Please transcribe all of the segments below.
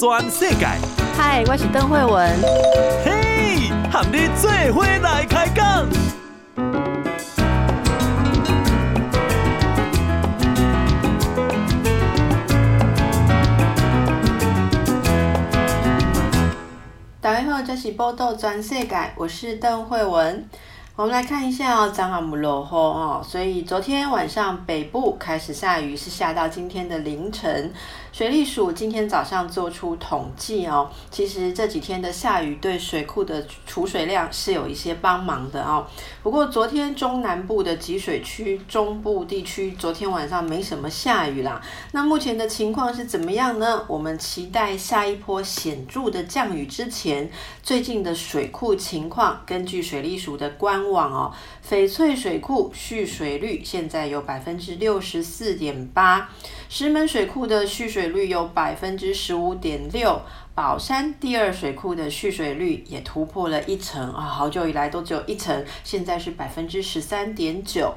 全世界。嗨，我是邓惠文。嘿，和你做伙来开讲。大家好，这是报道全世界，我是邓惠文。我们来看一下哦，张阿姆落后哦，所以昨天晚上北部开始下雨，是下到今天的凌晨。水利署今天早上做出统计哦，其实这几天的下雨对水库的储水量是有一些帮忙的哦。不过昨天中南部的集水区、中部地区昨天晚上没什么下雨啦。那目前的情况是怎么样呢？我们期待下一波显著的降雨之前，最近的水库情况，根据水利署的官网哦，翡翠水库蓄水率现在有百分之六十四点八。石门水库的蓄水水率有百分之十五点六，宝山第二水库的蓄水率也突破了一层啊，好久以来都只有一层，现在是百分之十三点九。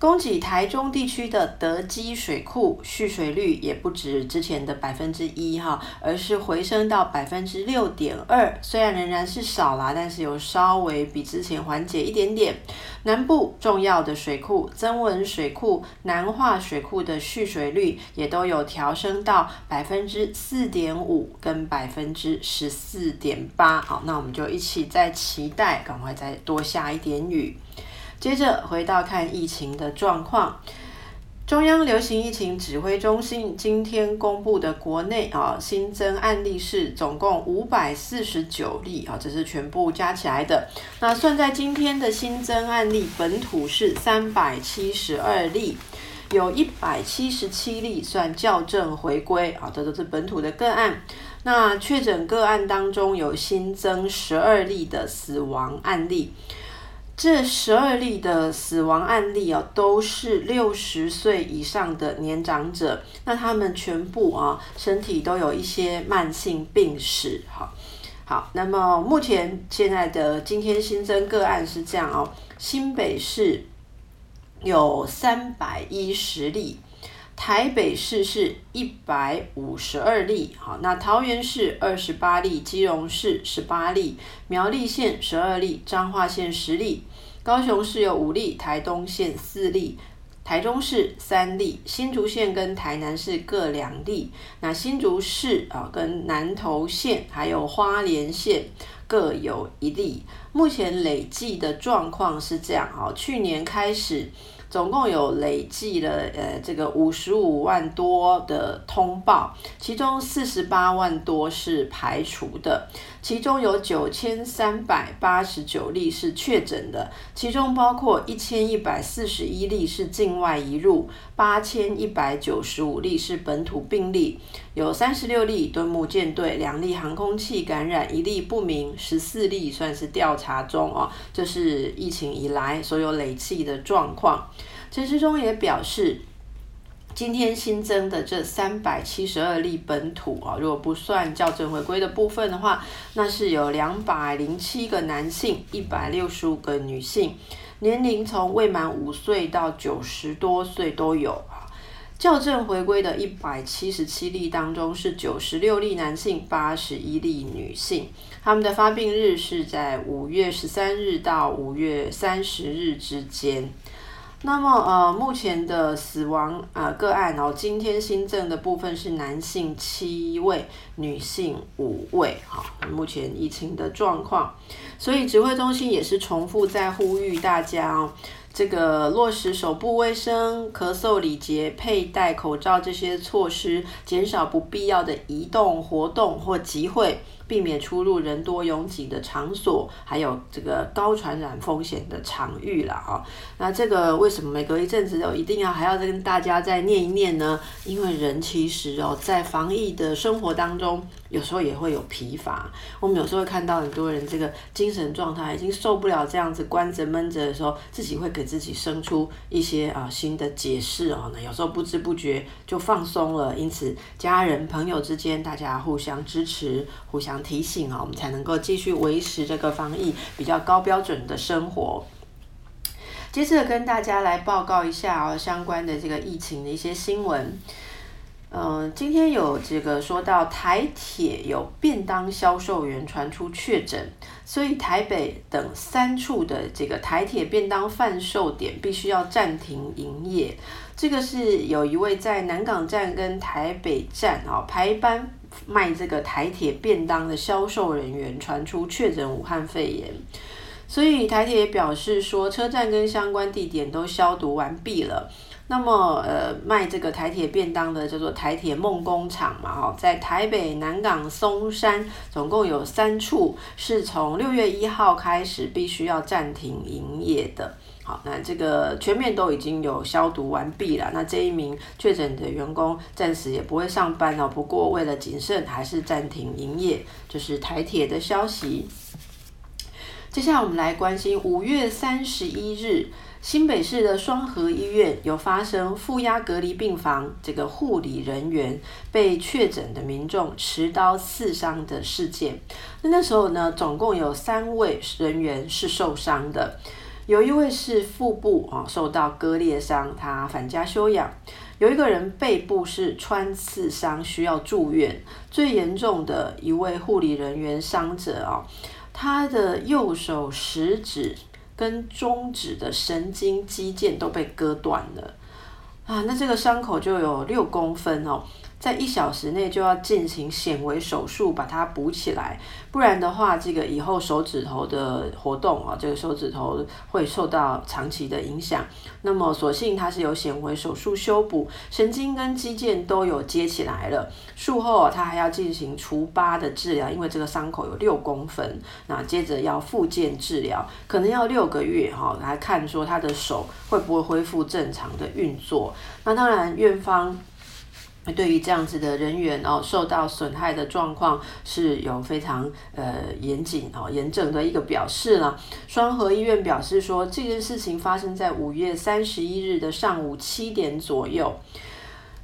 供给台中地区的德基水库蓄水率也不止之前的百分之一哈，而是回升到百分之六点二，虽然仍然是少啦，但是有稍微比之前缓解一点点。南部重要的水库增文水库、南化水库的蓄水率也都有调升到百分之四点五跟百分之十四点八，好，那我们就一起再期待，赶快再多下一点雨。接着回到看疫情的状况，中央流行疫情指挥中心今天公布的国内啊新增案例是总共五百四十九例啊，这是全部加起来的。那算在今天的新增案例，本土是三百七十二例，有一百七十七例算校正回归啊，这都是本土的个案。那确诊个案当中有新增十二例的死亡案例。这十二例的死亡案例啊，都是六十岁以上的年长者。那他们全部啊，身体都有一些慢性病史。好，好，那么目前现在的今天新增个案是这样哦，新北市有三百一十例。台北市是一百五十二例，好，那桃园市二十八例，基隆市十八例，苗栗县十二例，彰化县十例，高雄市有五例，台东县四例，台中市三例，新竹县跟台南市各两例，那新竹市啊跟南投县还有花莲县各有一例，目前累计的状况是这样，好，去年开始。总共有累计了呃这个五十五万多的通报，其中四十八万多是排除的，其中有九千三百八十九例是确诊的，其中包括一千一百四十一例是境外移入，八千一百九十五例是本土病例，有三十六例敦睦舰队，两例航空器感染，一例不明，十四例算是调查中哦，这是疫情以来所有累计的状况。陈时中也表示，今天新增的这三百七十二例本土啊，如果不算校正回归的部分的话，那是有两百零七个男性，一百六十五个女性，年龄从未满五岁到九十多岁都有啊。校正回归的一百七十七例当中，是九十六例男性，八十一例女性，他们的发病日是在五月十三日到五月三十日之间。那么呃，目前的死亡呃个案哦，今天新增的部分是男性七位，女性五位，好，目前疫情的状况，所以指挥中心也是重复在呼吁大家哦，这个落实手部卫生、咳嗽礼节、佩戴口罩这些措施，减少不必要的移动活动或集会。避免出入人多拥挤的场所，还有这个高传染风险的场域了啊。那这个为什么每隔一阵子都一定要还要再跟大家再念一念呢？因为人其实哦，在防疫的生活当中，有时候也会有疲乏。我们有时候会看到很多人这个精神状态已经受不了这样子关着闷着的时候，自己会给自己生出一些啊新的解释哦。那有时候不知不觉就放松了。因此，家人朋友之间大家互相支持，互相。提醒啊，我们才能够继续维持这个防疫比较高标准的生活。接着跟大家来报告一下哦，相关的这个疫情的一些新闻。嗯，今天有这个说到台铁有便当销售员传出确诊，所以台北等三处的这个台铁便当贩售点必须要暂停营业。这个是有一位在南港站跟台北站啊排班卖这个台铁便当的销售人员传出确诊武汉肺炎，所以台铁也表示说，车站跟相关地点都消毒完毕了。那么，呃，卖这个台铁便当的叫做台铁梦工厂嘛，哈，在台北、南港、松山，总共有三处是从六月一号开始必须要暂停营业的。好，那这个全面都已经有消毒完毕了。那这一名确诊的员工暂时也不会上班了，不过为了谨慎，还是暂停营业。就是台铁的消息。接下来我们来关心五月三十一日。新北市的双和医院有发生负压隔离病房这个护理人员被确诊的民众持刀刺伤的事件。那那时候呢，总共有三位人员是受伤的，有一位是腹部啊受到割裂伤，他返家休养；有一个人背部是穿刺伤，需要住院。最严重的一位护理人员伤者啊，他的右手食指。跟中指的神经肌腱都被割断了啊，那这个伤口就有六公分哦。在一小时内就要进行显微手术把它补起来，不然的话，这个以后手指头的活动啊，这个手指头会受到长期的影响。那么，所幸它是有显微手术修补，神经跟肌腱都有接起来了。术后啊，他还要进行除疤的治疗，因为这个伤口有六公分。那接着要复健治疗，可能要六个月哈，来看说他的手会不会恢复正常的运作。那当然，院方。对于这样子的人员哦，受到损害的状况是有非常呃严谨哦严正的一个表示了。双和医院表示说，这件事情发生在五月三十一日的上午七点左右，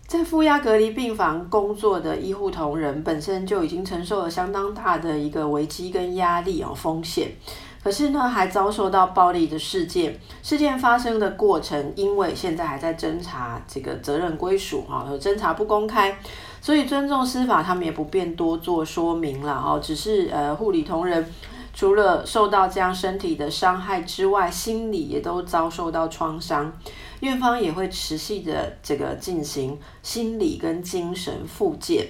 在负压隔离病房工作的医护同仁本身就已经承受了相当大的一个危机跟压力哦风险。可是呢，还遭受到暴力的事件。事件发生的过程，因为现在还在侦查这个责任归属啊，侦查不公开，所以尊重司法，他们也不便多做说明了哦。只是呃，护理同仁除了受到这样身体的伤害之外，心理也都遭受到创伤。院方也会持续的这个进行心理跟精神复健。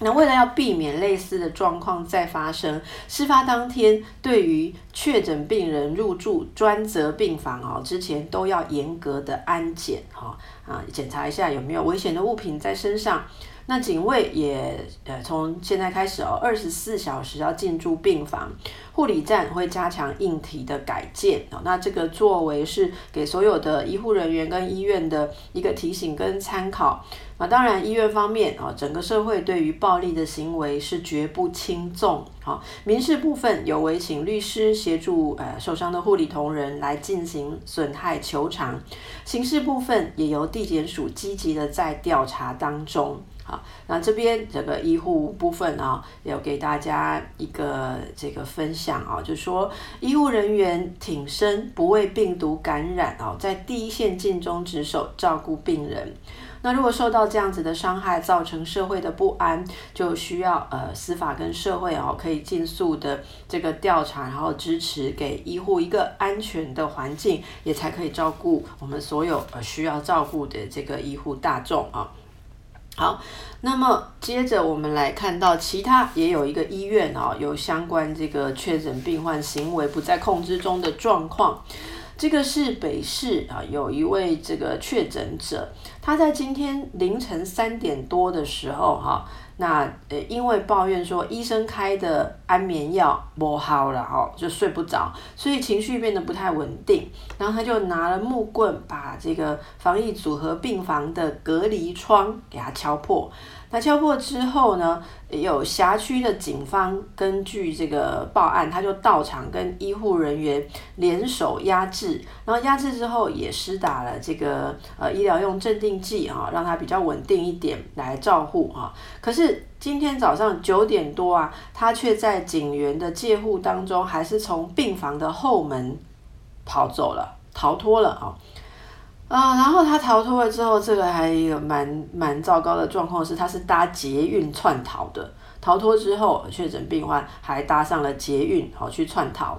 那为了要避免类似的状况再发生，事发当天对于确诊病人入住专责病房哦，之前都要严格的安检哈啊，检查一下有没有危险的物品在身上。那警卫也呃从现在开始哦，二十四小时要进驻病房，护理站会加强硬体的改建哦。那这个作为是给所有的医护人员跟医院的一个提醒跟参考。那当然医院方面啊，整个社会对于暴力的行为是绝不轻纵。好，民事部分有委请律师协助呃受伤的护理同仁来进行损害求偿，刑事部分也由地检署积极的在调查当中。好，那这边这个医护部分啊，有给大家一个这个分享啊，就是说医护人员挺身不为病毒感染啊，在第一线尽忠职守照顾病人。那如果受到这样子的伤害，造成社会的不安，就需要呃司法跟社会哦可以尽速的这个调查，然后支持给医护一个安全的环境，也才可以照顾我们所有呃需要照顾的这个医护大众啊。好，那么接着我们来看到其他也有一个医院啊，有相关这个确诊病患行为不在控制中的状况。这个是北市啊，有一位这个确诊者，他在今天凌晨三点多的时候哈。那呃，因为抱怨说医生开的安眠药不好了哈，就睡不着，所以情绪变得不太稳定。然后他就拿了木棍，把这个防疫组合病房的隔离窗给他敲破。那敲破之后呢，有辖区的警方根据这个报案，他就到场跟医护人员联手压制，然后压制之后也施打了这个呃医疗用镇定剂啊，让他比较稳定一点来照护啊。可是今天早上九点多啊，他却在警员的戒护当中，还是从病房的后门跑走了，逃脱了啊。啊，然后他逃脱了之后，这个还有蛮蛮糟糕的状况是，他是搭捷运窜逃的。逃脱之后，确诊病患还搭上了捷运，好去窜逃。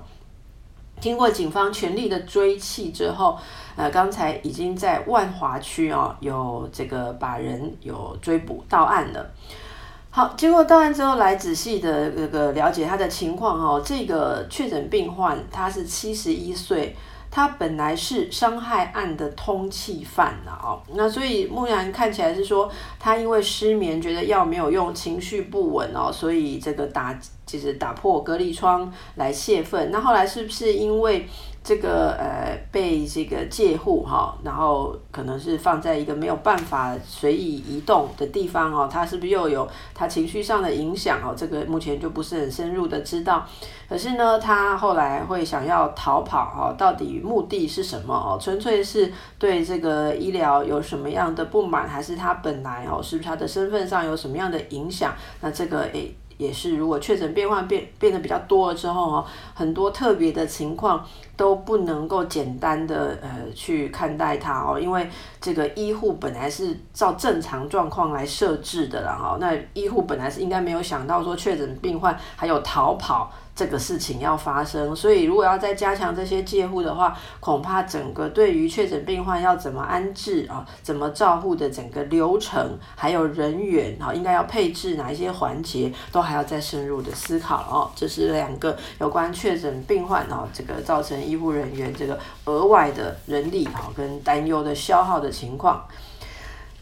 经过警方全力的追缉之后，呃，刚才已经在万华区哦，有这个把人有追捕到案了。好，经过到案之后，来仔细的这个了解他的情况哦。这个确诊病患他是七十一岁。他本来是伤害案的通缉犯呐，哦，那所以木然看起来是说他因为失眠，觉得药没有用，情绪不稳哦，所以这个打就是打破隔离窗来泄愤。那后来是不是因为？这个呃被这个戒护哈，然后可能是放在一个没有办法随意移动的地方哦，他是不是又有他情绪上的影响哦？这个目前就不是很深入的知道。可是呢，他后来会想要逃跑哦，到底目的是什么哦？纯粹是对这个医疗有什么样的不满，还是他本来哦，是不是他的身份上有什么样的影响？那这个诶。也是，如果确诊病患变变得比较多了之后哦，很多特别的情况都不能够简单的呃去看待它哦，因为这个医护本来是照正常状况来设置的了哈，那医护本来是应该没有想到说确诊病患还有逃跑。这个事情要发生，所以如果要再加强这些介护的话，恐怕整个对于确诊病患要怎么安置啊，怎么照护的整个流程，还有人员啊，应该要配置哪一些环节，都还要再深入的思考哦。这是两个有关确诊病患啊，这个造成医护人员这个额外的人力啊跟担忧的消耗的情况。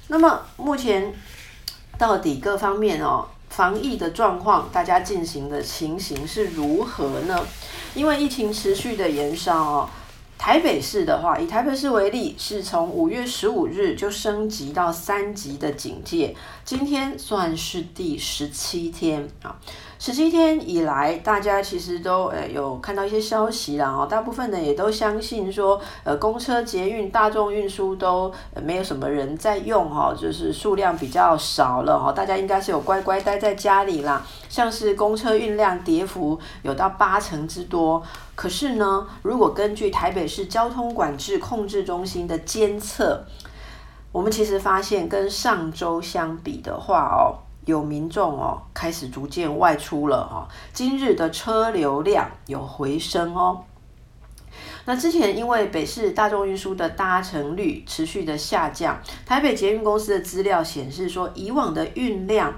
那么目前到底各方面哦？防疫的状况，大家进行的情形是如何呢？因为疫情持续的延烧哦，台北市的话，以台北市为例，是从五月十五日就升级到三级的警戒，今天算是第十七天啊。十七天以来，大家其实都呃有看到一些消息了哦，大部分的也都相信说，呃，公车、捷运、大众运输都没有什么人在用哈，就是数量比较少了哈，大家应该是有乖乖待在家里啦。像是公车运量跌幅有到八成之多，可是呢，如果根据台北市交通管制控制中心的监测，我们其实发现跟上周相比的话哦。有民众哦，开始逐渐外出了哦。今日的车流量有回升哦。那之前因为北市大众运输的搭乘率持续的下降，台北捷运公司的资料显示说，以往的运量。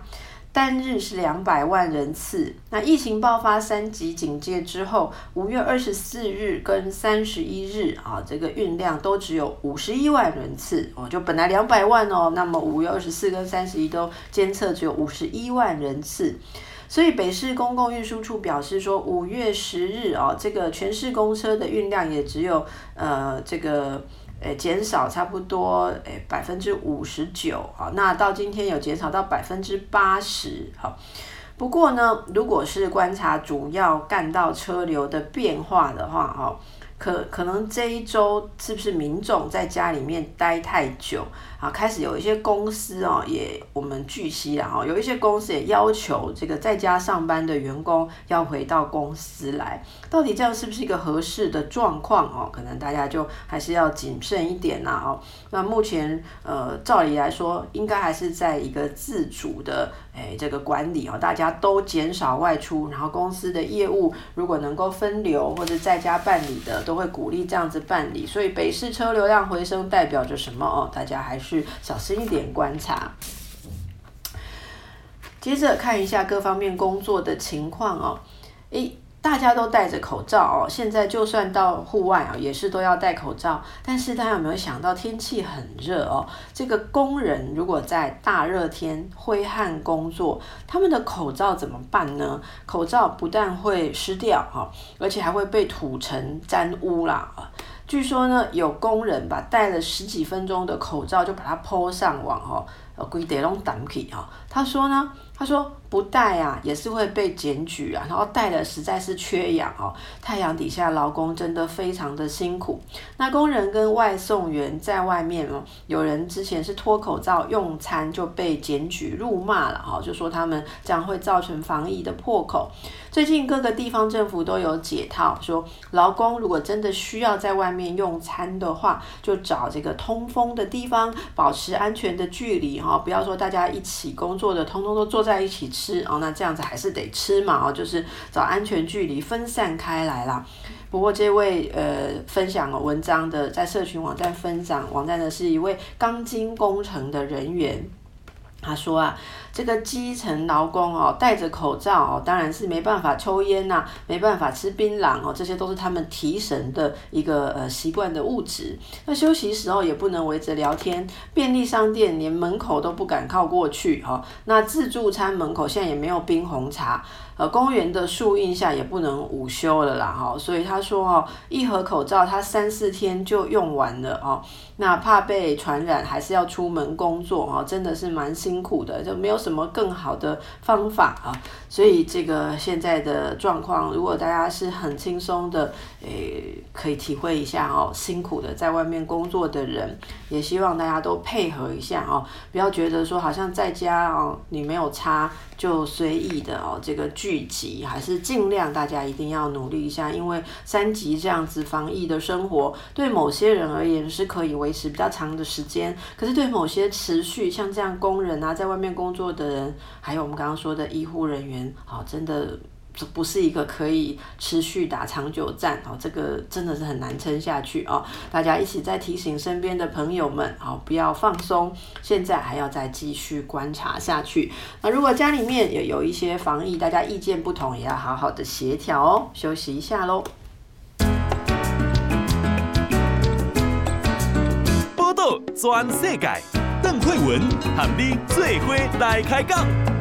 单日是两百万人次。那疫情爆发三级警戒之后，五月二十四日跟三十一日啊，这个运量都只有五十一万人次哦，就本来两百万哦，那么五月二十四跟三十一都监测只有五十一万人次。所以北市公共运输处表示说，五月十日哦，这个全市公车的运量也只有呃这个。诶，减少差不多诶百分之五十九啊，那到今天有减少到百分之八十好。不过呢，如果是观察主要干道车流的变化的话，哈。可可能这一周是不是民众在家里面待太久啊？开始有一些公司哦，也我们据悉了哈，有一些公司也要求这个在家上班的员工要回到公司来。到底这样是不是一个合适的状况哦？可能大家就还是要谨慎一点呐哦。那目前呃，照理来说，应该还是在一个自主的诶这个管理哦，大家都减少外出，然后公司的业务如果能够分流或者在家办理的。都会鼓励这样子办理，所以北市车流量回升代表着什么哦？大家还是小心一点观察。接着看一下各方面工作的情况哦，诶。大家都戴着口罩哦，现在就算到户外啊，也是都要戴口罩。但是大家有没有想到天气很热哦？这个工人如果在大热天挥汗工作，他们的口罩怎么办呢？口罩不但会湿掉哈，而且还会被土尘沾污啦。据说呢，有工人把戴了十几分钟的口罩就把它抛上网哦，规地拢挡起哈。他说呢。他说不带啊，也是会被检举啊，然后带了实在是缺氧哦。太阳底下劳工真的非常的辛苦。那工人跟外送员在外面哦，有人之前是脱口罩用餐就被检举辱骂了哈，就说他们这样会造成防疫的破口。最近各个地方政府都有解套，说劳工如果真的需要在外面用餐的话，就找这个通风的地方，保持安全的距离哈，不要说大家一起工作的通通都坐在一起吃哦，那这样子还是得吃嘛哦，就是找安全距离分散开来啦。不过这位呃分享文章的在社群网站分享网站的是一位钢筋工程的人员。他说啊，这个基层劳工哦，戴着口罩哦，当然是没办法抽烟呐、啊，没办法吃槟榔哦，这些都是他们提神的一个呃习惯的物质。那休息时候也不能围着聊天，便利商店连门口都不敢靠过去哈、哦。那自助餐门口现在也没有冰红茶。呃，公园的树荫下也不能午休了啦，哈，所以他说哦，一盒口罩他三四天就用完了哦，那怕被传染，还是要出门工作哦，真的是蛮辛苦的，就没有什么更好的方法啊，所以这个现在的状况，如果大家是很轻松的，诶，可以体会一下哦，辛苦的在外面工作的人，也希望大家都配合一下哦，不要觉得说好像在家哦，你没有差。就随意的哦，这个聚集还是尽量大家一定要努力一下，因为三级这样子防疫的生活，对某些人而言是可以维持比较长的时间，可是对某些持续像这样工人啊，在外面工作的人，还有我们刚刚说的医护人员，好，真的。这不是一个可以持续打长久战哦，这个真的是很难撑下去哦。大家一起再提醒身边的朋友们，好，不要放松，现在还要再继续观察下去。那如果家里面也有一些防疫，大家意见不同，也要好好的协调哦。休息一下喽。报道全世界，邓惠文和你做伙来开讲。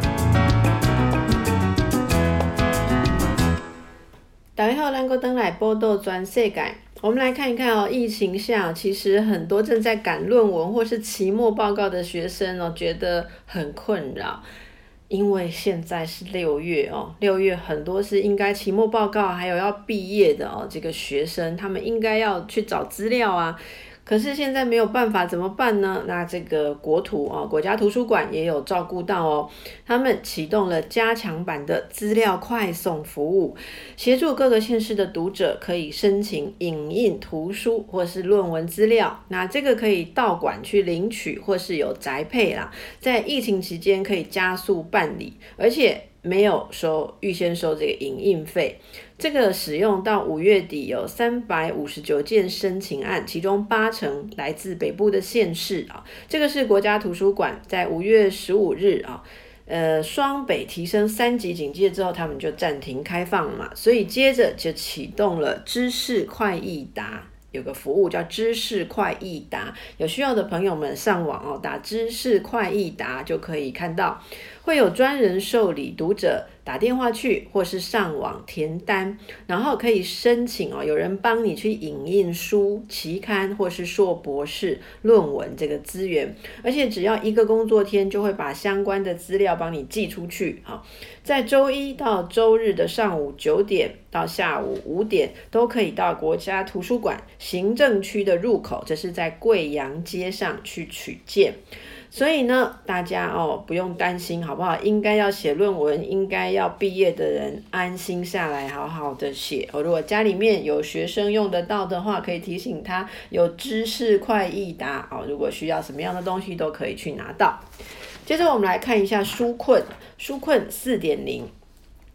大家好，兰哥登来报道全世界。我们来看一看哦，疫情下其实很多正在赶论文或是期末报告的学生哦，觉得很困扰，因为现在是六月哦，六月很多是应该期末报告还有要毕业的哦，这个学生他们应该要去找资料啊。可是现在没有办法，怎么办呢？那这个国图啊，国家图书馆也有照顾到哦。他们启动了加强版的资料快送服务，协助各个县市的读者可以申请影印图书或是论文资料。那这个可以到馆去领取，或是有宅配啦。在疫情期间可以加速办理，而且没有收预先收这个影印费。这个使用到五月底有三百五十九件申请案，其中八成来自北部的县市啊。这个是国家图书馆在五月十五日啊，呃，双北提升三级警戒之后，他们就暂停开放了嘛，所以接着就启动了知识快易达。有个服务叫知识快易达，有需要的朋友们上网哦，打知识快易达就可以看到，会有专人受理读者打电话去，或是上网填单，然后可以申请哦，有人帮你去影印书、期刊或是硕博士论文这个资源，而且只要一个工作天就会把相关的资料帮你寄出去。好，在周一到周日的上午九点到下午五点都可以到国家图书馆。行政区的入口，这是在贵阳街上去取件，所以呢，大家哦不用担心，好不好？应该要写论文，应该要毕业的人安心下来，好好的写。哦，如果家里面有学生用得到的话，可以提醒他有知识快易达哦。如果需要什么样的东西，都可以去拿到。接着我们来看一下纾困，纾困四点零，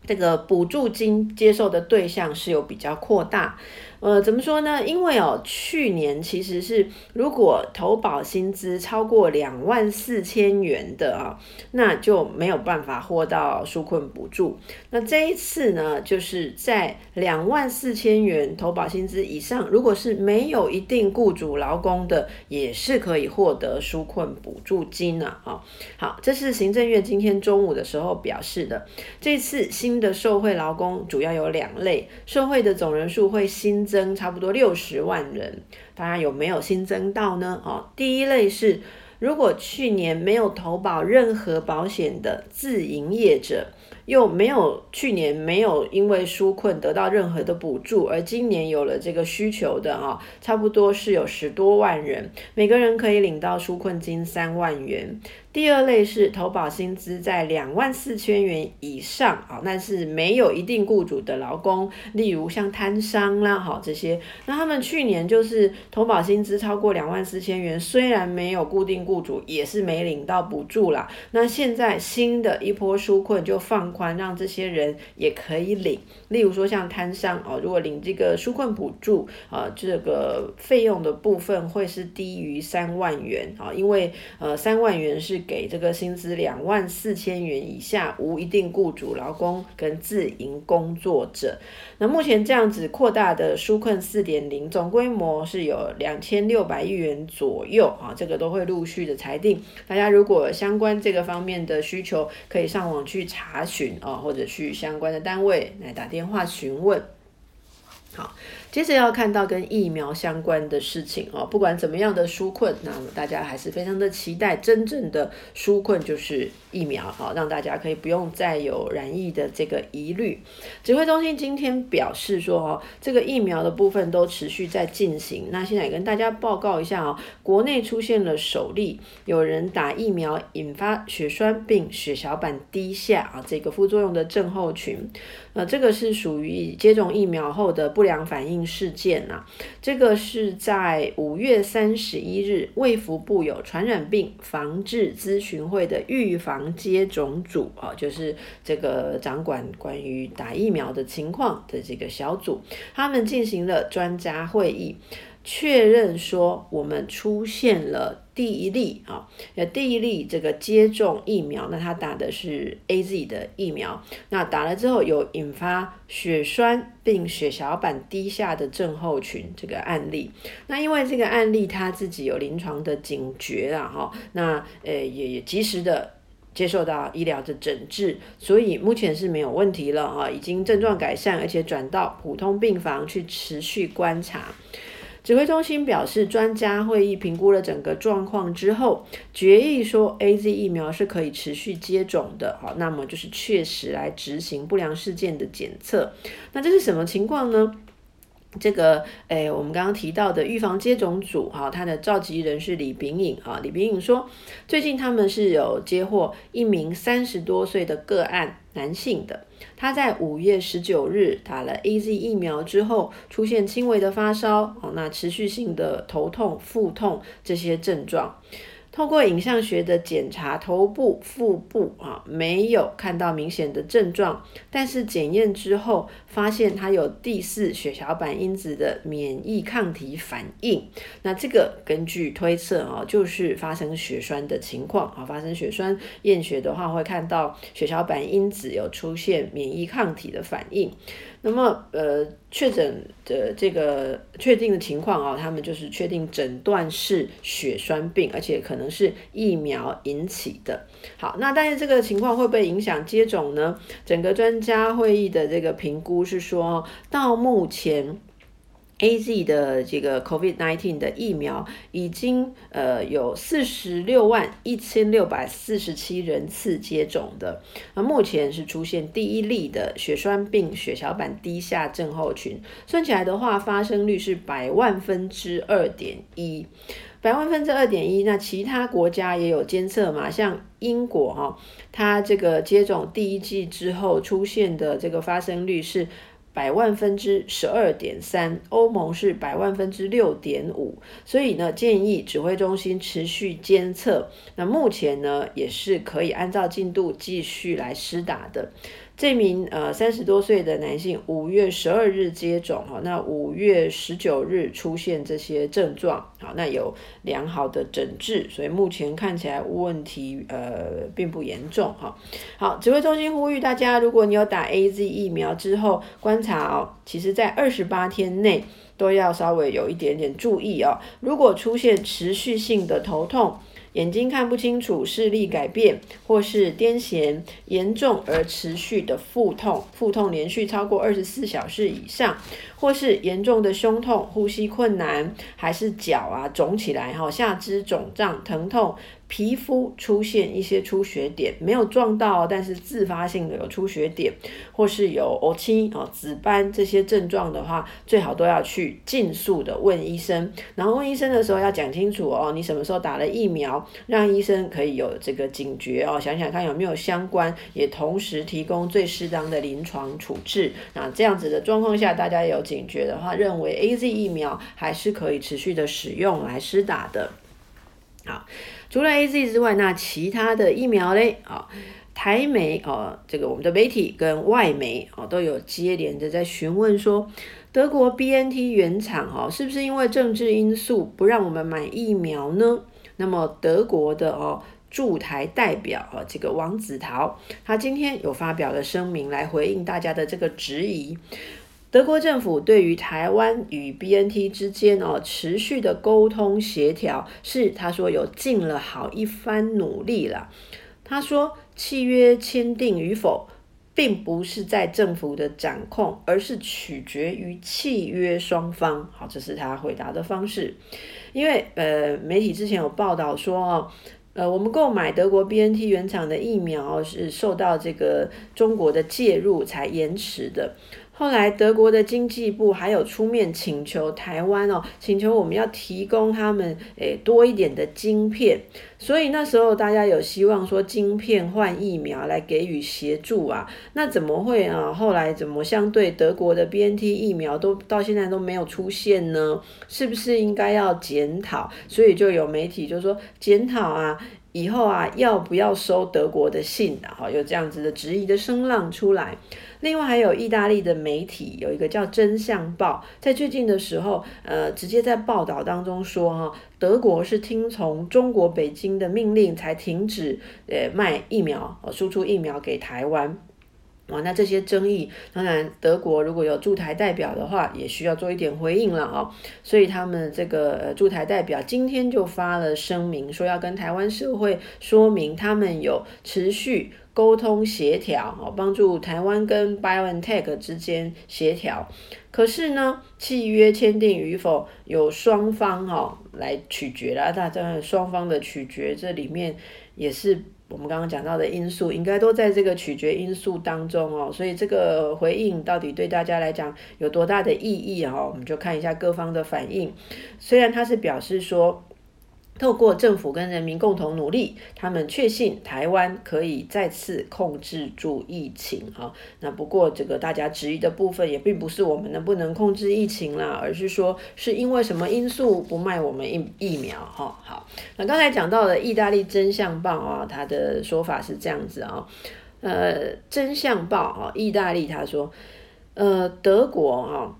这个补助金接受的对象是有比较扩大。呃，怎么说呢？因为哦，去年其实是如果投保薪资超过两万四千元的啊，那就没有办法获到纾困补助。那这一次呢，就是在两万四千元投保薪资以上，如果是没有一定雇主劳工的，也是可以获得纾困补助金呢。啊，好，这是行政院今天中午的时候表示的。这次新的受惠劳工主要有两类，受惠的总人数会新增差不多六十万人，大家有没有新增到呢？哦，第一类是如果去年没有投保任何保险的自营业者，又没有去年没有因为纾困得到任何的补助，而今年有了这个需求的啊，差不多是有十多万人，每个人可以领到纾困金三万元。第二类是投保薪资在两万四千元以上啊，但是没有一定雇主的劳工，例如像摊商啦，好这些，那他们去年就是投保薪资超过两万四千元，虽然没有固定雇主，也是没领到补助啦。那现在新的一波纾困就放宽，让这些人也可以领，例如说像摊商哦，如果领这个纾困补助啊，这个费用的部分会是低于三万元啊，因为呃三万元是。给这个薪资两万四千元以下无一定雇主劳工跟自营工作者，那目前这样子扩大的纾困四点零总规模是有两千六百亿元左右啊，这个都会陆续的裁定。大家如果相关这个方面的需求，可以上网去查询啊，或者去相关的单位来打电话询问。好。接着要看到跟疫苗相关的事情哦，不管怎么样的纾困，那么大家还是非常的期待真正的纾困就是疫苗，好，让大家可以不用再有染疫的这个疑虑。指挥中心今天表示说，哦，这个疫苗的部分都持续在进行。那现在也跟大家报告一下哦，国内出现了首例有人打疫苗引发血栓并血小板低下啊，这个副作用的症候群，呃，这个是属于接种疫苗后的不良反应。事件呐、这个是在五月三十一日，卫福部有传染病防治咨询会的预防接种组啊，就是这个掌管关于打疫苗的情况的这个小组，他们进行了专家会议。确认说，我们出现了第一例啊，呃，第一例这个接种疫苗，那他打的是 AZ 的疫苗，那打了之后有引发血栓并血小板低下的症候群这个案例，那因为这个案例他自己有临床的警觉啊，哈，那呃也也及时的接受到医疗的诊治，所以目前是没有问题了啊，已经症状改善，而且转到普通病房去持续观察。指挥中心表示，专家会议评估了整个状况之后，决议说 AZ 疫苗是可以持续接种的。好，那么就是确实来执行不良事件的检测。那这是什么情况呢？这个，诶，我们刚刚提到的预防接种组，哈，他的召集人是李秉颖，哈，李秉颖说，最近他们是有接获一名三十多岁的个案，男性的，他在五月十九日打了 AZ 疫苗之后，出现轻微的发烧，哦，那持续性的头痛、腹痛这些症状。透过影像学的检查，头部、腹部啊没有看到明显的症状，但是检验之后发现他有第四血小板因子的免疫抗体反应。那这个根据推测啊，就是发生血栓的情况啊，发生血栓验血的话会看到血小板因子有出现免疫抗体的反应。那么，呃，确诊的这个确定的情况啊，他们就是确定诊断是血栓病，而且可能是疫苗引起的。好，那但是这个情况会不会影响接种呢？整个专家会议的这个评估是说，到目前。AZ 的这个 COVID-19 的疫苗已经呃有四十六万一千六百四十七人次接种的，那目前是出现第一例的血栓病血小板低下症候群，算起来的话，发生率是百万分之二点一，百万分之二点一。那其他国家也有监测嘛，像英国哈、哦，它这个接种第一剂之后出现的这个发生率是。百万分之十二点三，欧盟是百万分之六点五，所以呢，建议指挥中心持续监测。那目前呢，也是可以按照进度继续来施打的。这名呃三十多岁的男性，五月十二日接种哈，那五月十九日出现这些症状，好，那有良好的诊治，所以目前看起来问题呃并不严重哈。好，指挥中心呼吁大家，如果你有打 AZ 疫苗之后观察哦，其实在二十八天内都要稍微有一点点注意哦。如果出现持续性的头痛，眼睛看不清楚、视力改变，或是癫痫严重而持续的腹痛，腹痛连续超过二十四小时以上，或是严重的胸痛、呼吸困难，还是脚啊肿起来哈，下肢肿胀、疼痛。皮肤出现一些出血点，没有撞到，但是自发性的有出血点，或是有乌青啊、紫斑这些症状的话，最好都要去尽速的问医生。然后问医生的时候要讲清楚哦，你什么时候打了疫苗，让医生可以有这个警觉哦，想想看有没有相关，也同时提供最适当的临床处置。那这样子的状况下，大家有警觉的话，认为 AZ 疫苗还是可以持续的使用来施打的。好。除了 AZ 之外，那其他的疫苗嘞啊，台媒哦，这个我们的媒体跟外媒哦都有接连的在询问说，德国 BNT 原厂哦，是不是因为政治因素不让我们买疫苗呢？那么德国的哦驻台代表啊，这个王子陶，他今天有发表了声明来回应大家的这个质疑。德国政府对于台湾与 BNT 之间哦持续的沟通协调，是他说有尽了好一番努力了。他说契约签订与否，并不是在政府的掌控，而是取决于契约双方。好，这是他回答的方式。因为呃，媒体之前有报道说哦，呃，我们购买德国 BNT 原厂的疫苗是受到这个中国的介入才延迟的。后来，德国的经济部还有出面请求台湾哦，请求我们要提供他们诶多一点的晶片，所以那时候大家有希望说晶片换疫苗来给予协助啊，那怎么会啊？后来怎么相对德国的 BNT 疫苗都到现在都没有出现呢？是不是应该要检讨？所以就有媒体就说检讨啊。以后啊，要不要收德国的信啊？哈，有这样子的质疑的声浪出来。另外还有意大利的媒体，有一个叫《真相报》，在最近的时候，呃，直接在报道当中说，哈，德国是听从中国北京的命令才停止呃卖疫苗，输出疫苗给台湾。哇，那这些争议，当然德国如果有驻台代表的话，也需要做一点回应了啊。所以他们这个驻台代表今天就发了声明，说要跟台湾社会说明，他们有持续沟通协调，哦，帮助台湾跟 BioNTech 之间协调。可是呢，契约签订与否，有双方哈来取决啦。大家双方的取决，这里面也是。我们刚刚讲到的因素，应该都在这个取决因素当中哦，所以这个回应到底对大家来讲有多大的意义啊？我们就看一下各方的反应。虽然他是表示说，透过政府跟人民共同努力，他们确信台湾可以再次控制住疫情哈。那不过这个大家质疑的部分也并不是我们能不能控制疫情啦，而是说是因为什么因素不卖我们疫疫苗哈。好，那刚才讲到的意大利真相报啊，他的说法是这样子啊，呃，真相报啊，意大利他说，呃，德国啊。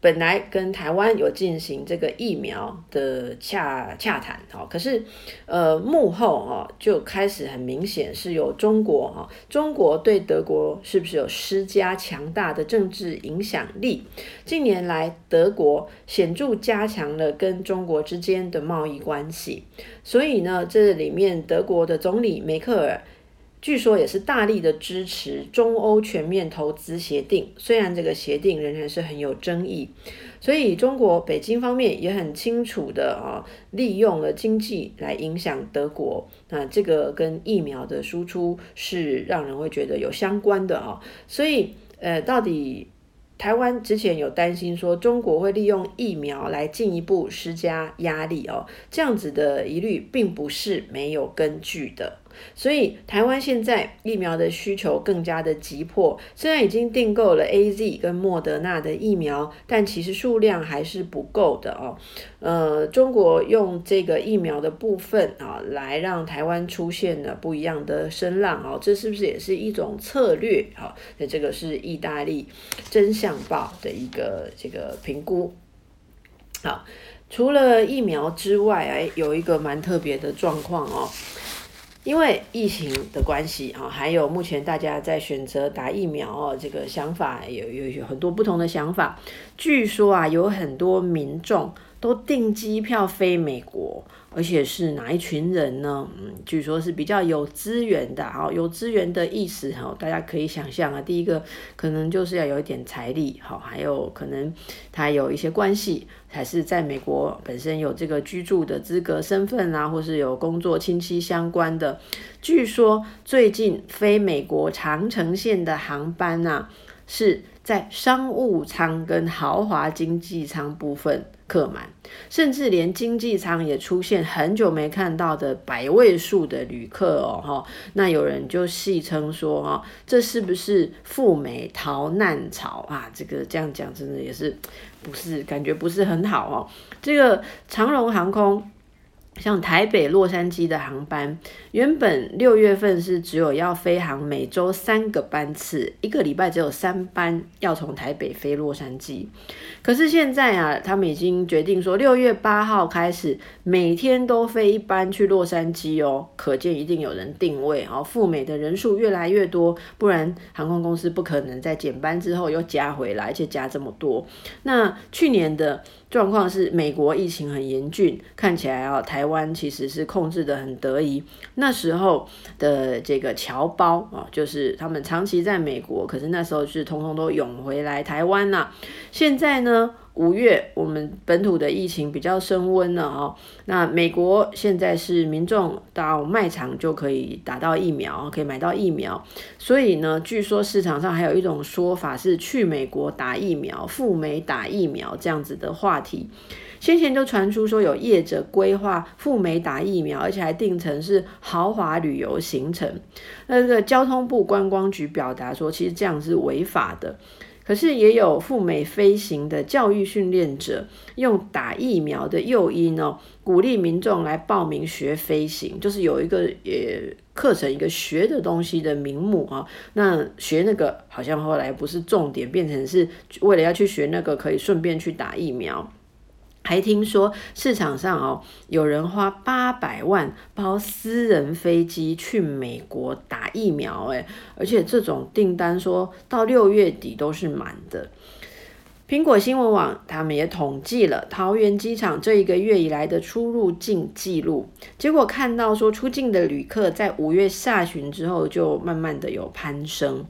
本来跟台湾有进行这个疫苗的洽洽谈，可是，呃，幕后哦就开始很明显是有中国哈，中国对德国是不是有施加强大的政治影响力？近年来，德国显著加强了跟中国之间的贸易关系，所以呢，这里面德国的总理梅克尔。据说也是大力的支持中欧全面投资协定，虽然这个协定仍然是很有争议，所以中国北京方面也很清楚的啊，利用了经济来影响德国，那这个跟疫苗的输出是让人会觉得有相关的啊，所以呃，到底台湾之前有担心说中国会利用疫苗来进一步施加压力哦，这样子的疑虑并不是没有根据的。所以台湾现在疫苗的需求更加的急迫，虽然已经订购了 AZ 跟莫德纳的疫苗，但其实数量还是不够的哦。呃，中国用这个疫苗的部分啊，来让台湾出现了不一样的声浪哦，这是不是也是一种策略？好，那这个是意大利真相报的一个这个评估。好，除了疫苗之外，哎，有一个蛮特别的状况哦。因为疫情的关系啊，还有目前大家在选择打疫苗哦，这个想法有有有很多不同的想法。据说啊，有很多民众都订机票飞美国。而且是哪一群人呢？嗯，据说是比较有资源的，好，有资源的意思，哈，大家可以想象啊。第一个可能就是要有一点财力，好，还有可能他有一些关系，还是在美国本身有这个居住的资格、身份啊，或是有工作亲戚相关的。据说最近飞美国长城线的航班、啊，是在商务舱跟豪华经济舱部分。客满，甚至连经济舱也出现很久没看到的百位数的旅客哦，哈，那有人就戏称说，哈，这是不是赴美逃难潮啊？这个这样讲真的也是不是感觉不是很好哦。这个长荣航空。像台北洛杉矶的航班，原本六月份是只有要飞航每周三个班次，一个礼拜只有三班要从台北飞洛杉矶。可是现在啊，他们已经决定说，六月八号开始每天都飞一班去洛杉矶哦。可见一定有人定位哦，赴美的人数越来越多，不然航空公司不可能在减班之后又加回来，而且加这么多。那去年的。状况是美国疫情很严峻，看起来啊，台湾其实是控制的很得宜。那时候的这个侨胞啊，就是他们长期在美国，可是那时候是通通都涌回来台湾了。现在呢？五月，我们本土的疫情比较升温了哦。那美国现在是民众到卖场就可以打到疫苗，可以买到疫苗。所以呢，据说市场上还有一种说法是去美国打疫苗、赴美打疫苗这样子的话题。先前就传出说有业者规划赴美打疫苗，而且还定成是豪华旅游行程。那这个交通部观光局表达说，其实这样是违法的。可是也有赴美飞行的教育训练者，用打疫苗的诱因哦，鼓励民众来报名学飞行，就是有一个呃课程，一个学的东西的名目啊。那学那个好像后来不是重点，变成是为了要去学那个，可以顺便去打疫苗。还听说市场上哦，有人花八百万包私人飞机去美国打疫苗，诶，而且这种订单说到六月底都是满的。苹果新闻网他们也统计了桃园机场这一个月以来的出入境记录，结果看到说出境的旅客在五月下旬之后就慢慢的有攀升，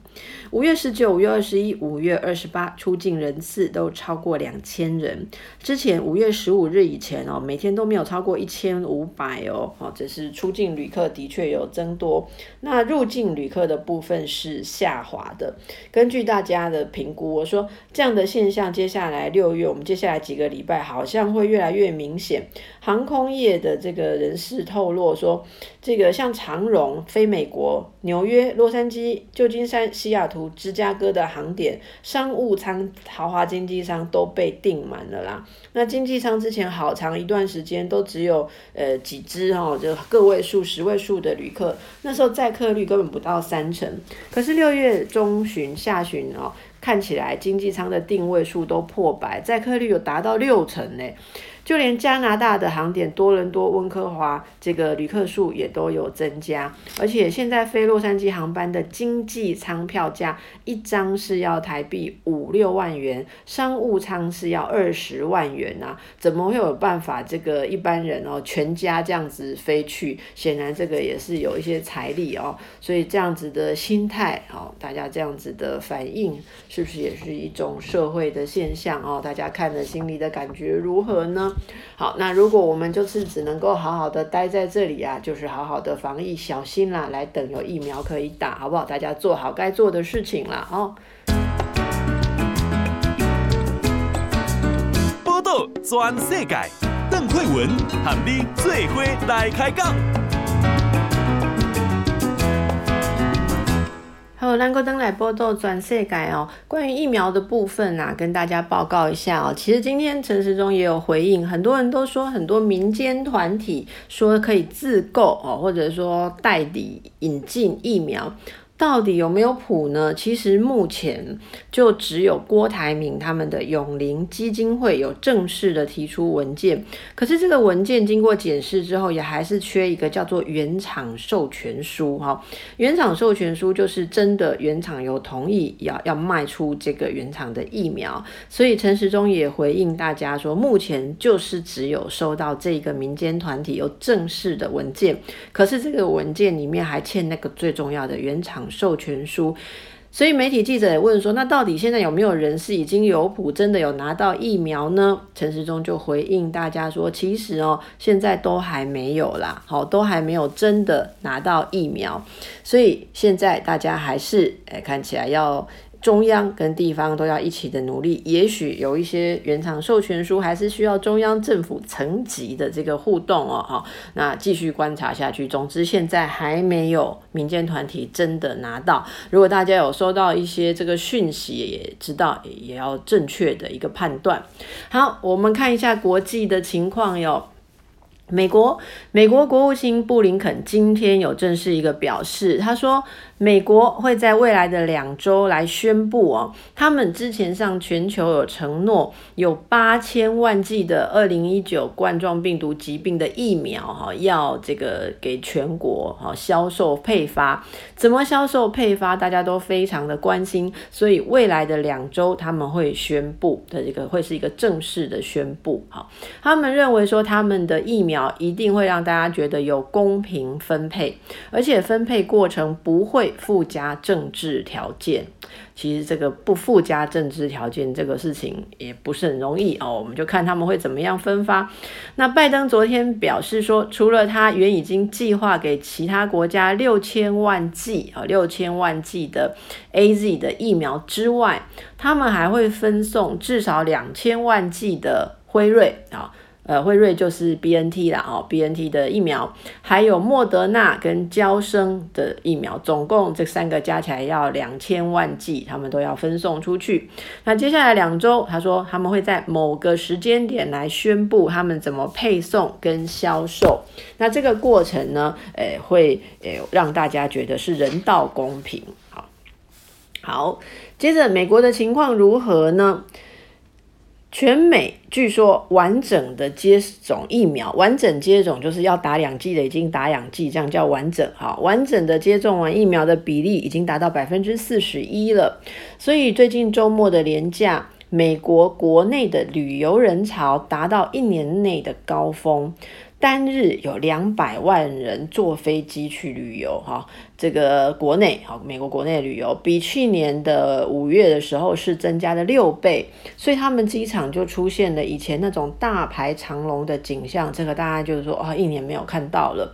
五月十九、五月二十一、五月二十八出境人次都超过两千人，之前五月十五日以前哦，每天都没有超过一千五百哦，哦，这是出境旅客的确有增多，那入境旅客的部分是下滑的。根据大家的评估，我说这样的现象。接下来六月，我们接下来几个礼拜好像会越来越明显。航空业的这个人士透露说，这个像长荣飞美国、纽约、洛杉矶、旧金山、西雅图、芝加哥的航点，商务舱、豪华经济舱都被订满了啦。那经济舱之前好长一段时间都只有呃几只哦，就个位数、十位数的旅客，那时候载客率根本不到三成。可是六月中旬、下旬哦。看起来经济舱的定位数都破百，载客率有达到六成呢。就连加拿大的航点多伦多、温哥华，这个旅客数也都有增加。而且现在飞洛杉矶航班的经济舱票价一张是要台币五六万元，商务舱是要二十万元啊！怎么会有办法这个一般人哦全家这样子飞去？显然这个也是有一些财力哦。所以这样子的心态哦，大家这样子的反应，是不是也是一种社会的现象哦？大家看了心里的感觉如何呢？好，那如果我们就是只能够好好的待在这里啊，就是好好的防疫小心啦，来等有疫苗可以打，好不好？大家做好该做的事情啦，哦。报道全世界，邓慧文和你最伙来开讲。好，兰哥登来报道转世改哦。关于疫苗的部分啊，跟大家报告一下哦。其实今天陈时中也有回应，很多人都说很多民间团体说可以自购哦，或者说代理引进疫苗。到底有没有谱呢？其实目前就只有郭台铭他们的永龄基金会有正式的提出文件，可是这个文件经过检视之后，也还是缺一个叫做原厂授权书哈。原厂授权书就是真的原厂有同意要要卖出这个原厂的疫苗，所以陈时中也回应大家说，目前就是只有收到这个民间团体有正式的文件，可是这个文件里面还欠那个最重要的原厂。授权书，所以媒体记者也问说：“那到底现在有没有人是已经有谱，真的有拿到疫苗呢？”陈时中就回应大家说：“其实哦，现在都还没有啦，好，都还没有真的拿到疫苗，所以现在大家还是诶看起来要。”中央跟地方都要一起的努力，也许有一些原厂授权书还是需要中央政府层级的这个互动哦。好，那继续观察下去。总之，现在还没有民间团体真的拿到。如果大家有收到一些这个讯息，也知道也要正确的一个判断。好，我们看一下国际的情况哟。美国，美国国务卿布林肯今天有正式一个表示，他说。美国会在未来的两周来宣布哦，他们之前向全球有承诺，有八千万剂的二零一九冠状病毒疾病的疫苗哈，要这个给全国哈销售配发。怎么销售配发，大家都非常的关心，所以未来的两周他们会宣布的这个会是一个正式的宣布哈。他们认为说他们的疫苗一定会让大家觉得有公平分配，而且分配过程不会。附加政治条件，其实这个不附加政治条件这个事情也不是很容易哦。我们就看他们会怎么样分发。那拜登昨天表示说，除了他原已经计划给其他国家六千万剂啊，六千万剂的 AZ 的疫苗之外，他们还会分送至少两千万剂的辉瑞啊。呃，辉瑞就是 B N T 啦，哦，B N T 的疫苗，还有莫德纳跟交生的疫苗，总共这三个加起来要两千万剂，他们都要分送出去。那接下来两周，他说他们会在某个时间点来宣布他们怎么配送跟销售。那这个过程呢，诶，会诶让大家觉得是人道公平。好，好，接着美国的情况如何呢？全美据说完整的接种疫苗，完整接种就是要打两剂的已经打两剂，这样叫完整。哈，完整的接种完疫苗的比例已经达到百分之四十一了。所以最近周末的连假，美国国内的旅游人潮达到一年内的高峰，单日有两百万人坐飞机去旅游。哈。这个国内好，美国国内旅游比去年的五月的时候是增加了六倍，所以他们机场就出现了以前那种大排长龙的景象。这个大家就是说啊，一年没有看到了。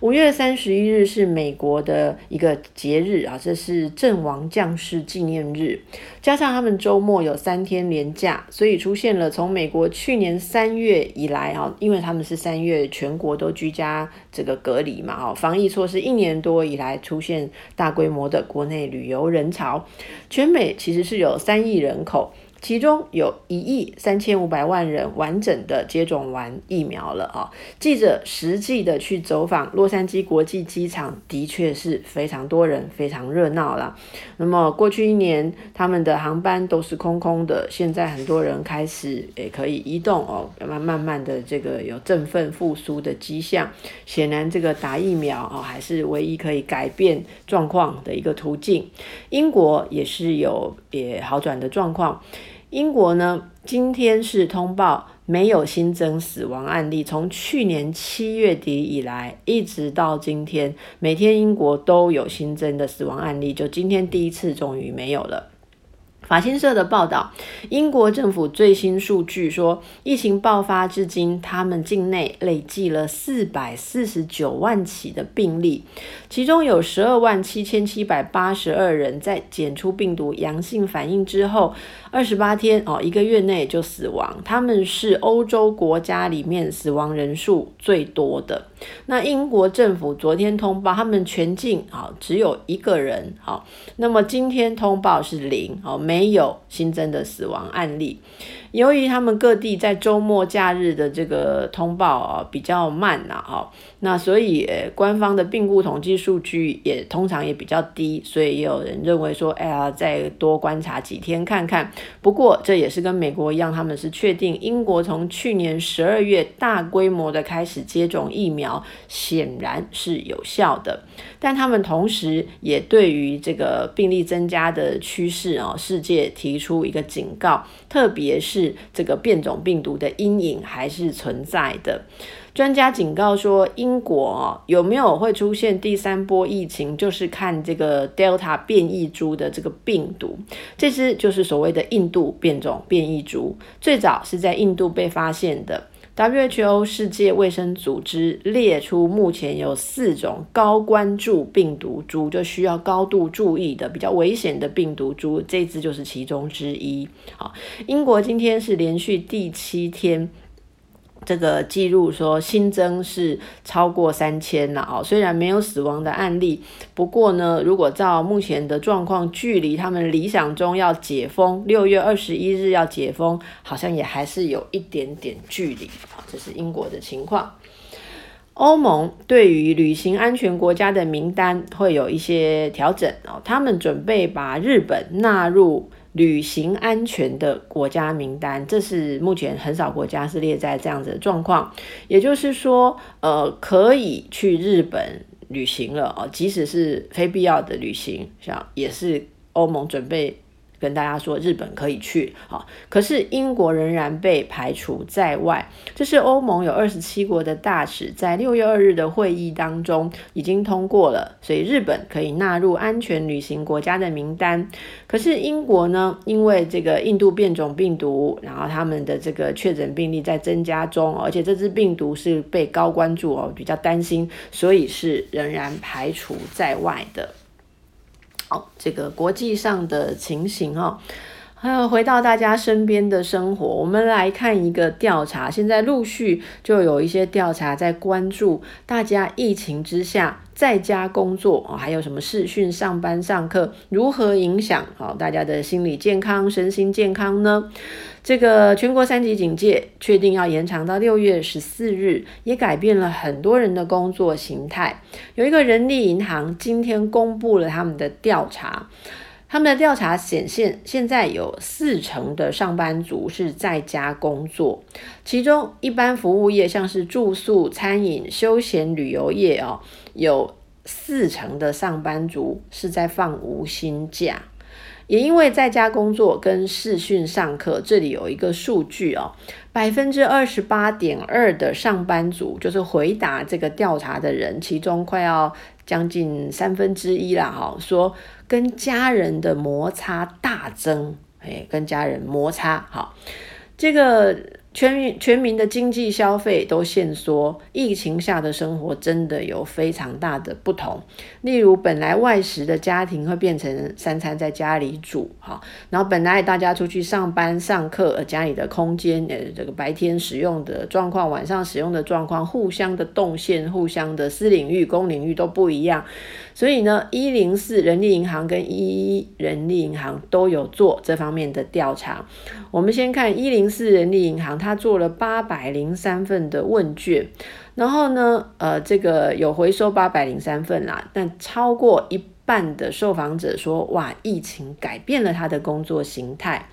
五月三十一日是美国的一个节日啊，这是阵亡将士纪念日，加上他们周末有三天连假，所以出现了从美国去年三月以来啊，因为他们是三月全国都居家这个隔离嘛，哦，防疫措施一年多以来。出现大规模的国内旅游人潮，全美其实是有三亿人口。其中有一亿三千五百万人完整的接种完疫苗了啊！记者实际的去走访洛杉矶国际机场，的确是非常多人，非常热闹了。那么过去一年，他们的航班都是空空的，现在很多人开始也可以移动哦，慢慢慢的这个有振奋复苏的迹象。显然，这个打疫苗哦，还是唯一可以改变状况的一个途径。英国也是有也好转的状况。英国呢，今天是通报没有新增死亡案例，从去年七月底以来一直到今天，每天英国都有新增的死亡案例，就今天第一次终于没有了。法新社的报道，英国政府最新数据说，疫情爆发至今，他们境内累计了四百四十九万起的病例，其中有十二万七千七百八十二人在检出病毒阳性反应之后，二十八天哦，一个月内就死亡。他们是欧洲国家里面死亡人数最多的。那英国政府昨天通报，他们全境啊只有一个人好，那么今天通报是零哦，没有新增的死亡案例。由于他们各地在周末假日的这个通报啊比较慢呐，哈，那所以官方的病故统计数据也通常也比较低，所以也有人认为说，哎呀，再多观察几天看看。不过这也是跟美国一样，他们是确定英国从去年十二月大规模的开始接种疫苗，显然是有效的。但他们同时也对于这个病例增加的趋势啊，世界提出一个警告，特别是这个变种病毒的阴影还是存在的。专家警告说，英国有没有会出现第三波疫情，就是看这个 Delta 变异株的这个病毒，这只就是所谓的印度变种变异株，最早是在印度被发现的。WHO 世界卫生组织列出目前有四种高关注病毒株，就需要高度注意的比较危险的病毒株，这只就是其中之一。好，英国今天是连续第七天。这个记录说新增是超过三千了哦，虽然没有死亡的案例，不过呢，如果照目前的状况，距离他们理想中要解封，六月二十一日要解封，好像也还是有一点点距离啊。这是英国的情况。欧盟对于旅行安全国家的名单会有一些调整哦，他们准备把日本纳入。旅行安全的国家名单，这是目前很少国家是列在这样子的状况。也就是说，呃，可以去日本旅行了哦，即使是非必要的旅行，像也是欧盟准备。跟大家说，日本可以去，好，可是英国仍然被排除在外。这是欧盟有二十七国的大使在六月二日的会议当中已经通过了，所以日本可以纳入安全旅行国家的名单。可是英国呢，因为这个印度变种病毒，然后他们的这个确诊病例在增加中，而且这支病毒是被高关注哦，比较担心，所以是仍然排除在外的。好，这个国际上的情形哦，还有回到大家身边的生活，我们来看一个调查。现在陆续就有一些调查在关注大家疫情之下在家工作啊，还有什么视讯上班上课如何影响好大家的心理健康、身心健康呢？这个全国三级警戒确定要延长到六月十四日，也改变了很多人的工作形态。有一个人力银行今天公布了他们的调查，他们的调查显现，现在有四成的上班族是在家工作，其中一般服务业，像是住宿、餐饮、休闲旅游业哦，有四成的上班族是在放无薪假。也因为在家工作跟视讯上课，这里有一个数据哦，百分之二十八点二的上班族就是回答这个调查的人，其中快要将近三分之一啦，哈，说跟家人的摩擦大增，哎，跟家人摩擦，好，这个。全民全民的经济消费都限缩，疫情下的生活真的有非常大的不同。例如，本来外食的家庭会变成三餐在家里煮，哈，然后本来大家出去上班上课，家里的空间，呃，这个白天使用的状况，晚上使用的状况，互相的动线，互相的私领域、公领域都不一样。所以呢，一零四人力银行跟一一人力银行都有做这方面的调查。我们先看一零四人力银行，他做了八百零三份的问卷，然后呢，呃，这个有回收八百零三份啦，但超过一。半的受访者说：“哇，疫情改变了他的工作形态，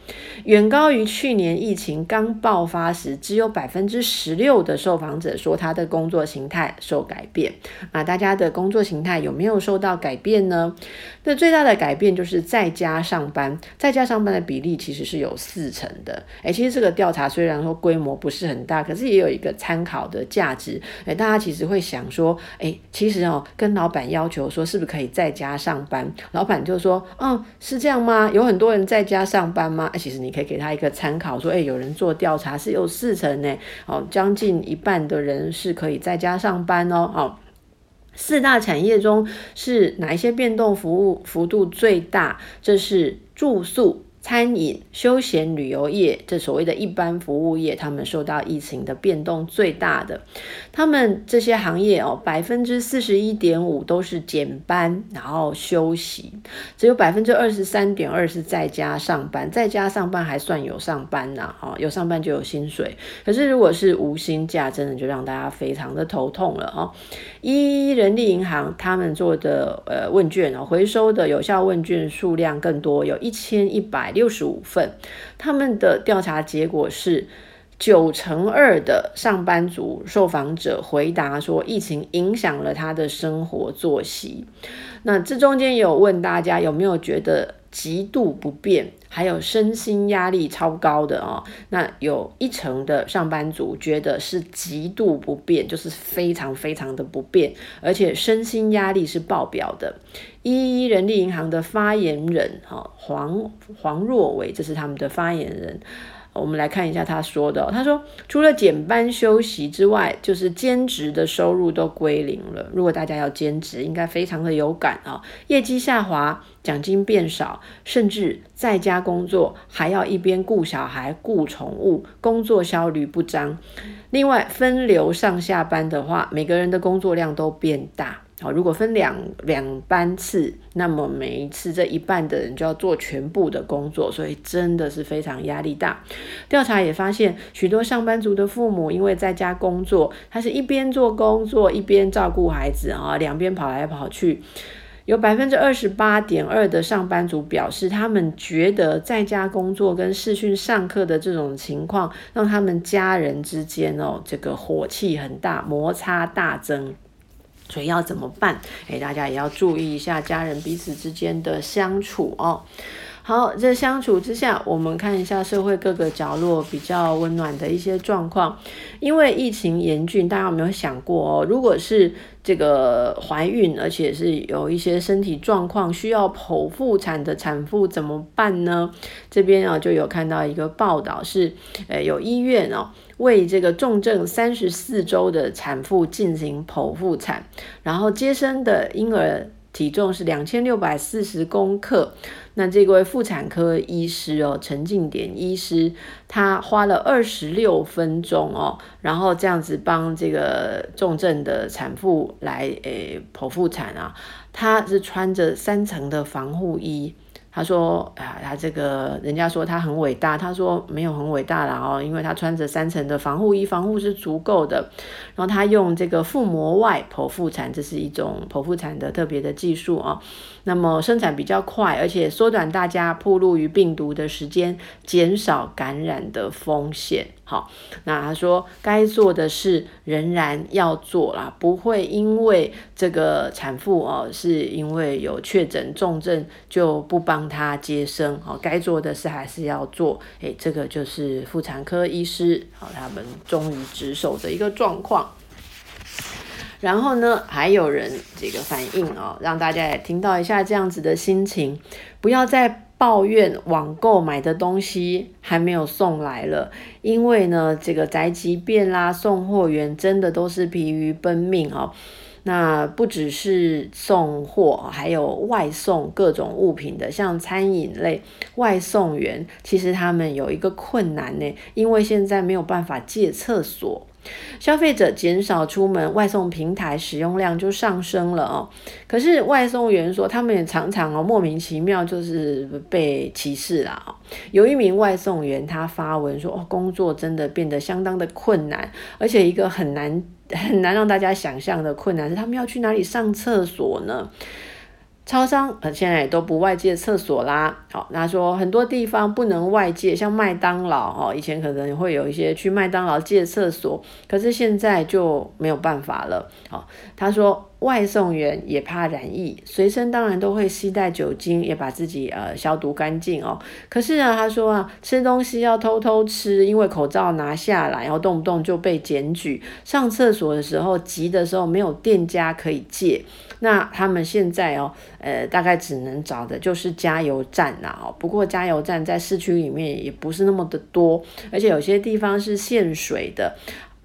远高于去年疫情刚爆发时，只有百分之十六的受访者说他的工作形态受改变。啊，大家的工作形态有没有受到改变呢？那最大的改变就是在家上班，在家上班的比例其实是有四成的。诶，其实这个调查虽然说规模不是很大，可是也有一个参考的价值。诶，大家其实会想说，诶，其实哦，跟老板要求说是不是可以在家。”上班，老板就说：“嗯，是这样吗？有很多人在家上班吗？”其实你可以给他一个参考，说：“诶，有人做调查是有四成呢，哦，将近一半的人是可以在家上班哦。”哦，四大产业中是哪一些变动服务幅度最大？这是住宿。餐饮、休闲旅游业，这所谓的一般服务业，他们受到疫情的变动最大的。他们这些行业哦，百分之四十一点五都是减班，然后休息，只有百分之二十三点二是在家上班。在家上班还算有上班呐，哦，有上班就有薪水。可是如果是无薪假，真的就让大家非常的头痛了哦。一人力银行他们做的呃问卷哦，回收的有效问卷数量更多，有一千一百六十五份。他们的调查结果是九成二的上班族受访者回答说，疫情影响了他的生活作息。那这中间有问大家有没有觉得极度不便，还有身心压力超高的哦。那有一成的上班族觉得是极度不便，就是非常非常的不便，而且身心压力是爆表的。一一人力银行的发言人哈黄黄若伟，这是他们的发言人。我们来看一下他说的，他说除了减班休息之外，就是兼职的收入都归零了。如果大家要兼职，应该非常的有感啊，业绩下滑，奖金变少，甚至在家工作还要一边顾小孩、顾宠物，工作效率不彰。另外分流上下班的话，每个人的工作量都变大。好，如果分两两班次，那么每一次这一半的人就要做全部的工作，所以真的是非常压力大。调查也发现，许多上班族的父母因为在家工作，他是一边做工作一边照顾孩子啊，两边跑来跑去。有百分之二十八点二的上班族表示，他们觉得在家工作跟视讯上课的这种情况，让他们家人之间哦，这个火气很大，摩擦大增。所以要怎么办？诶，大家也要注意一下家人彼此之间的相处哦。好，这相处之下，我们看一下社会各个角落比较温暖的一些状况。因为疫情严峻，大家有没有想过哦？如果是这个怀孕，而且是有一些身体状况需要剖腹产的产妇怎么办呢？这边啊就有看到一个报道是，诶，有医院哦。为这个重症三十四周的产妇进行剖腹产，然后接生的婴儿体重是两千六百四十公克。那这位妇产科医师哦，陈静典医师，他花了二十六分钟哦，然后这样子帮这个重症的产妇来诶剖腹产啊，他是穿着三层的防护衣。他说啊，他这个人家说他很伟大，他说没有很伟大啦哦，因为他穿着三层的防护衣，防护是足够的。然后他用这个腹膜外剖腹产，这是一种剖腹产的特别的技术啊。那么生产比较快，而且缩短大家暴露于病毒的时间，减少感染的风险。好，那他说该做的事仍然要做啦，不会因为这个产妇哦，是因为有确诊重症就不帮她接生。好，该做的事还是要做。诶，这个就是妇产科医师好，他们忠于职守的一个状况。然后呢，还有人这个反应哦，让大家也听到一下这样子的心情，不要再抱怨网购买的东西还没有送来了，因为呢，这个宅急便啦，送货员真的都是疲于奔命哦。那不只是送货，还有外送各种物品的，像餐饮类外送员，其实他们有一个困难呢，因为现在没有办法借厕所。消费者减少出门，外送平台使用量就上升了哦。可是外送员说，他们也常常哦莫名其妙就是被歧视啦哦。有一名外送员他发文说，哦，工作真的变得相当的困难，而且一个很难很难让大家想象的困难是，他们要去哪里上厕所呢？超商呃现在也都不外借厕所啦。好，那说很多地方不能外借，像麦当劳哦，以前可能会有一些去麦当劳借厕所，可是现在就没有办法了。好，他说外送员也怕染疫，随身当然都会携带酒精，也把自己呃消毒干净哦。可是呢，他说啊，吃东西要偷偷吃，因为口罩拿下来，然后动不动就被检举。上厕所的时候急的时候没有店家可以借。那他们现在哦，呃，大概只能找的就是加油站啦哦。不过加油站在市区里面也不是那么的多，而且有些地方是限水的。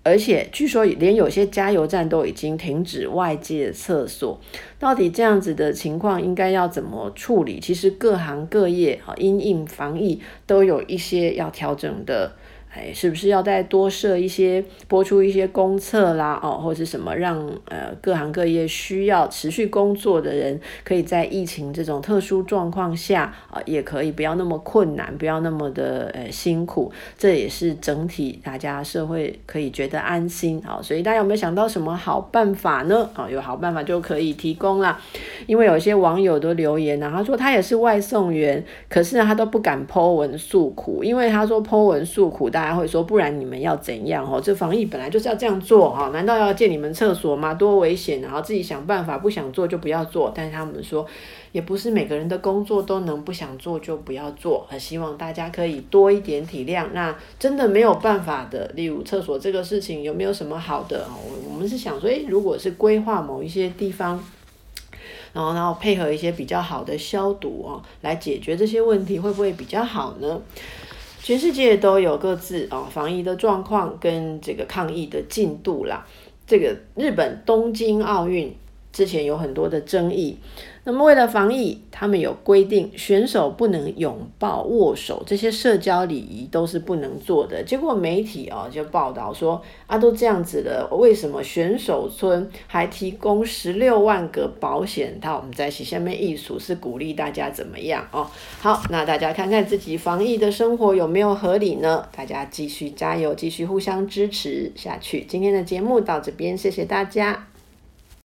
而且据说连有些加油站都已经停止外界厕所。到底这样子的情况应该要怎么处理？其实各行各业啊，因应防疫都有一些要调整的。哎，是不是要再多设一些、播出一些公厕啦？哦，或者是什么让呃各行各业需要持续工作的人，可以在疫情这种特殊状况下啊、也可以不要那么困难，不要那么的呃辛苦。这也是整体大家社会可以觉得安心啊、所以大家有没有想到什么好办法呢？啊、有好办法就可以提供啦。因为有些网友都留言呢，他说他也是外送员，可是呢他都不敢 po 文诉苦，因为他说 po 文诉苦大家会说，不然你们要怎样？哦，这防疫本来就是要这样做哈，难道要借你们厕所吗？多危险！然后自己想办法，不想做就不要做。但是他们说，也不是每个人的工作都能不想做就不要做。很希望大家可以多一点体谅。那真的没有办法的，例如厕所这个事情，有没有什么好的？我我们是想说，诶，如果是规划某一些地方，然后然后配合一些比较好的消毒哦，来解决这些问题，会不会比较好呢？全世界都有各自啊防疫的状况跟这个抗疫的进度啦。这个日本东京奥运之前有很多的争议。那么为了防疫，他们有规定选手不能拥抱、握手，这些社交礼仪都是不能做的。结果媒体哦就报道说啊，都这样子了，为什么选手村还提供十六万个保险套？我们在下面艺术是鼓励大家怎么样哦？好，那大家看看自己防疫的生活有没有合理呢？大家继续加油，继续互相支持下去。今天的节目到这边，谢谢大家。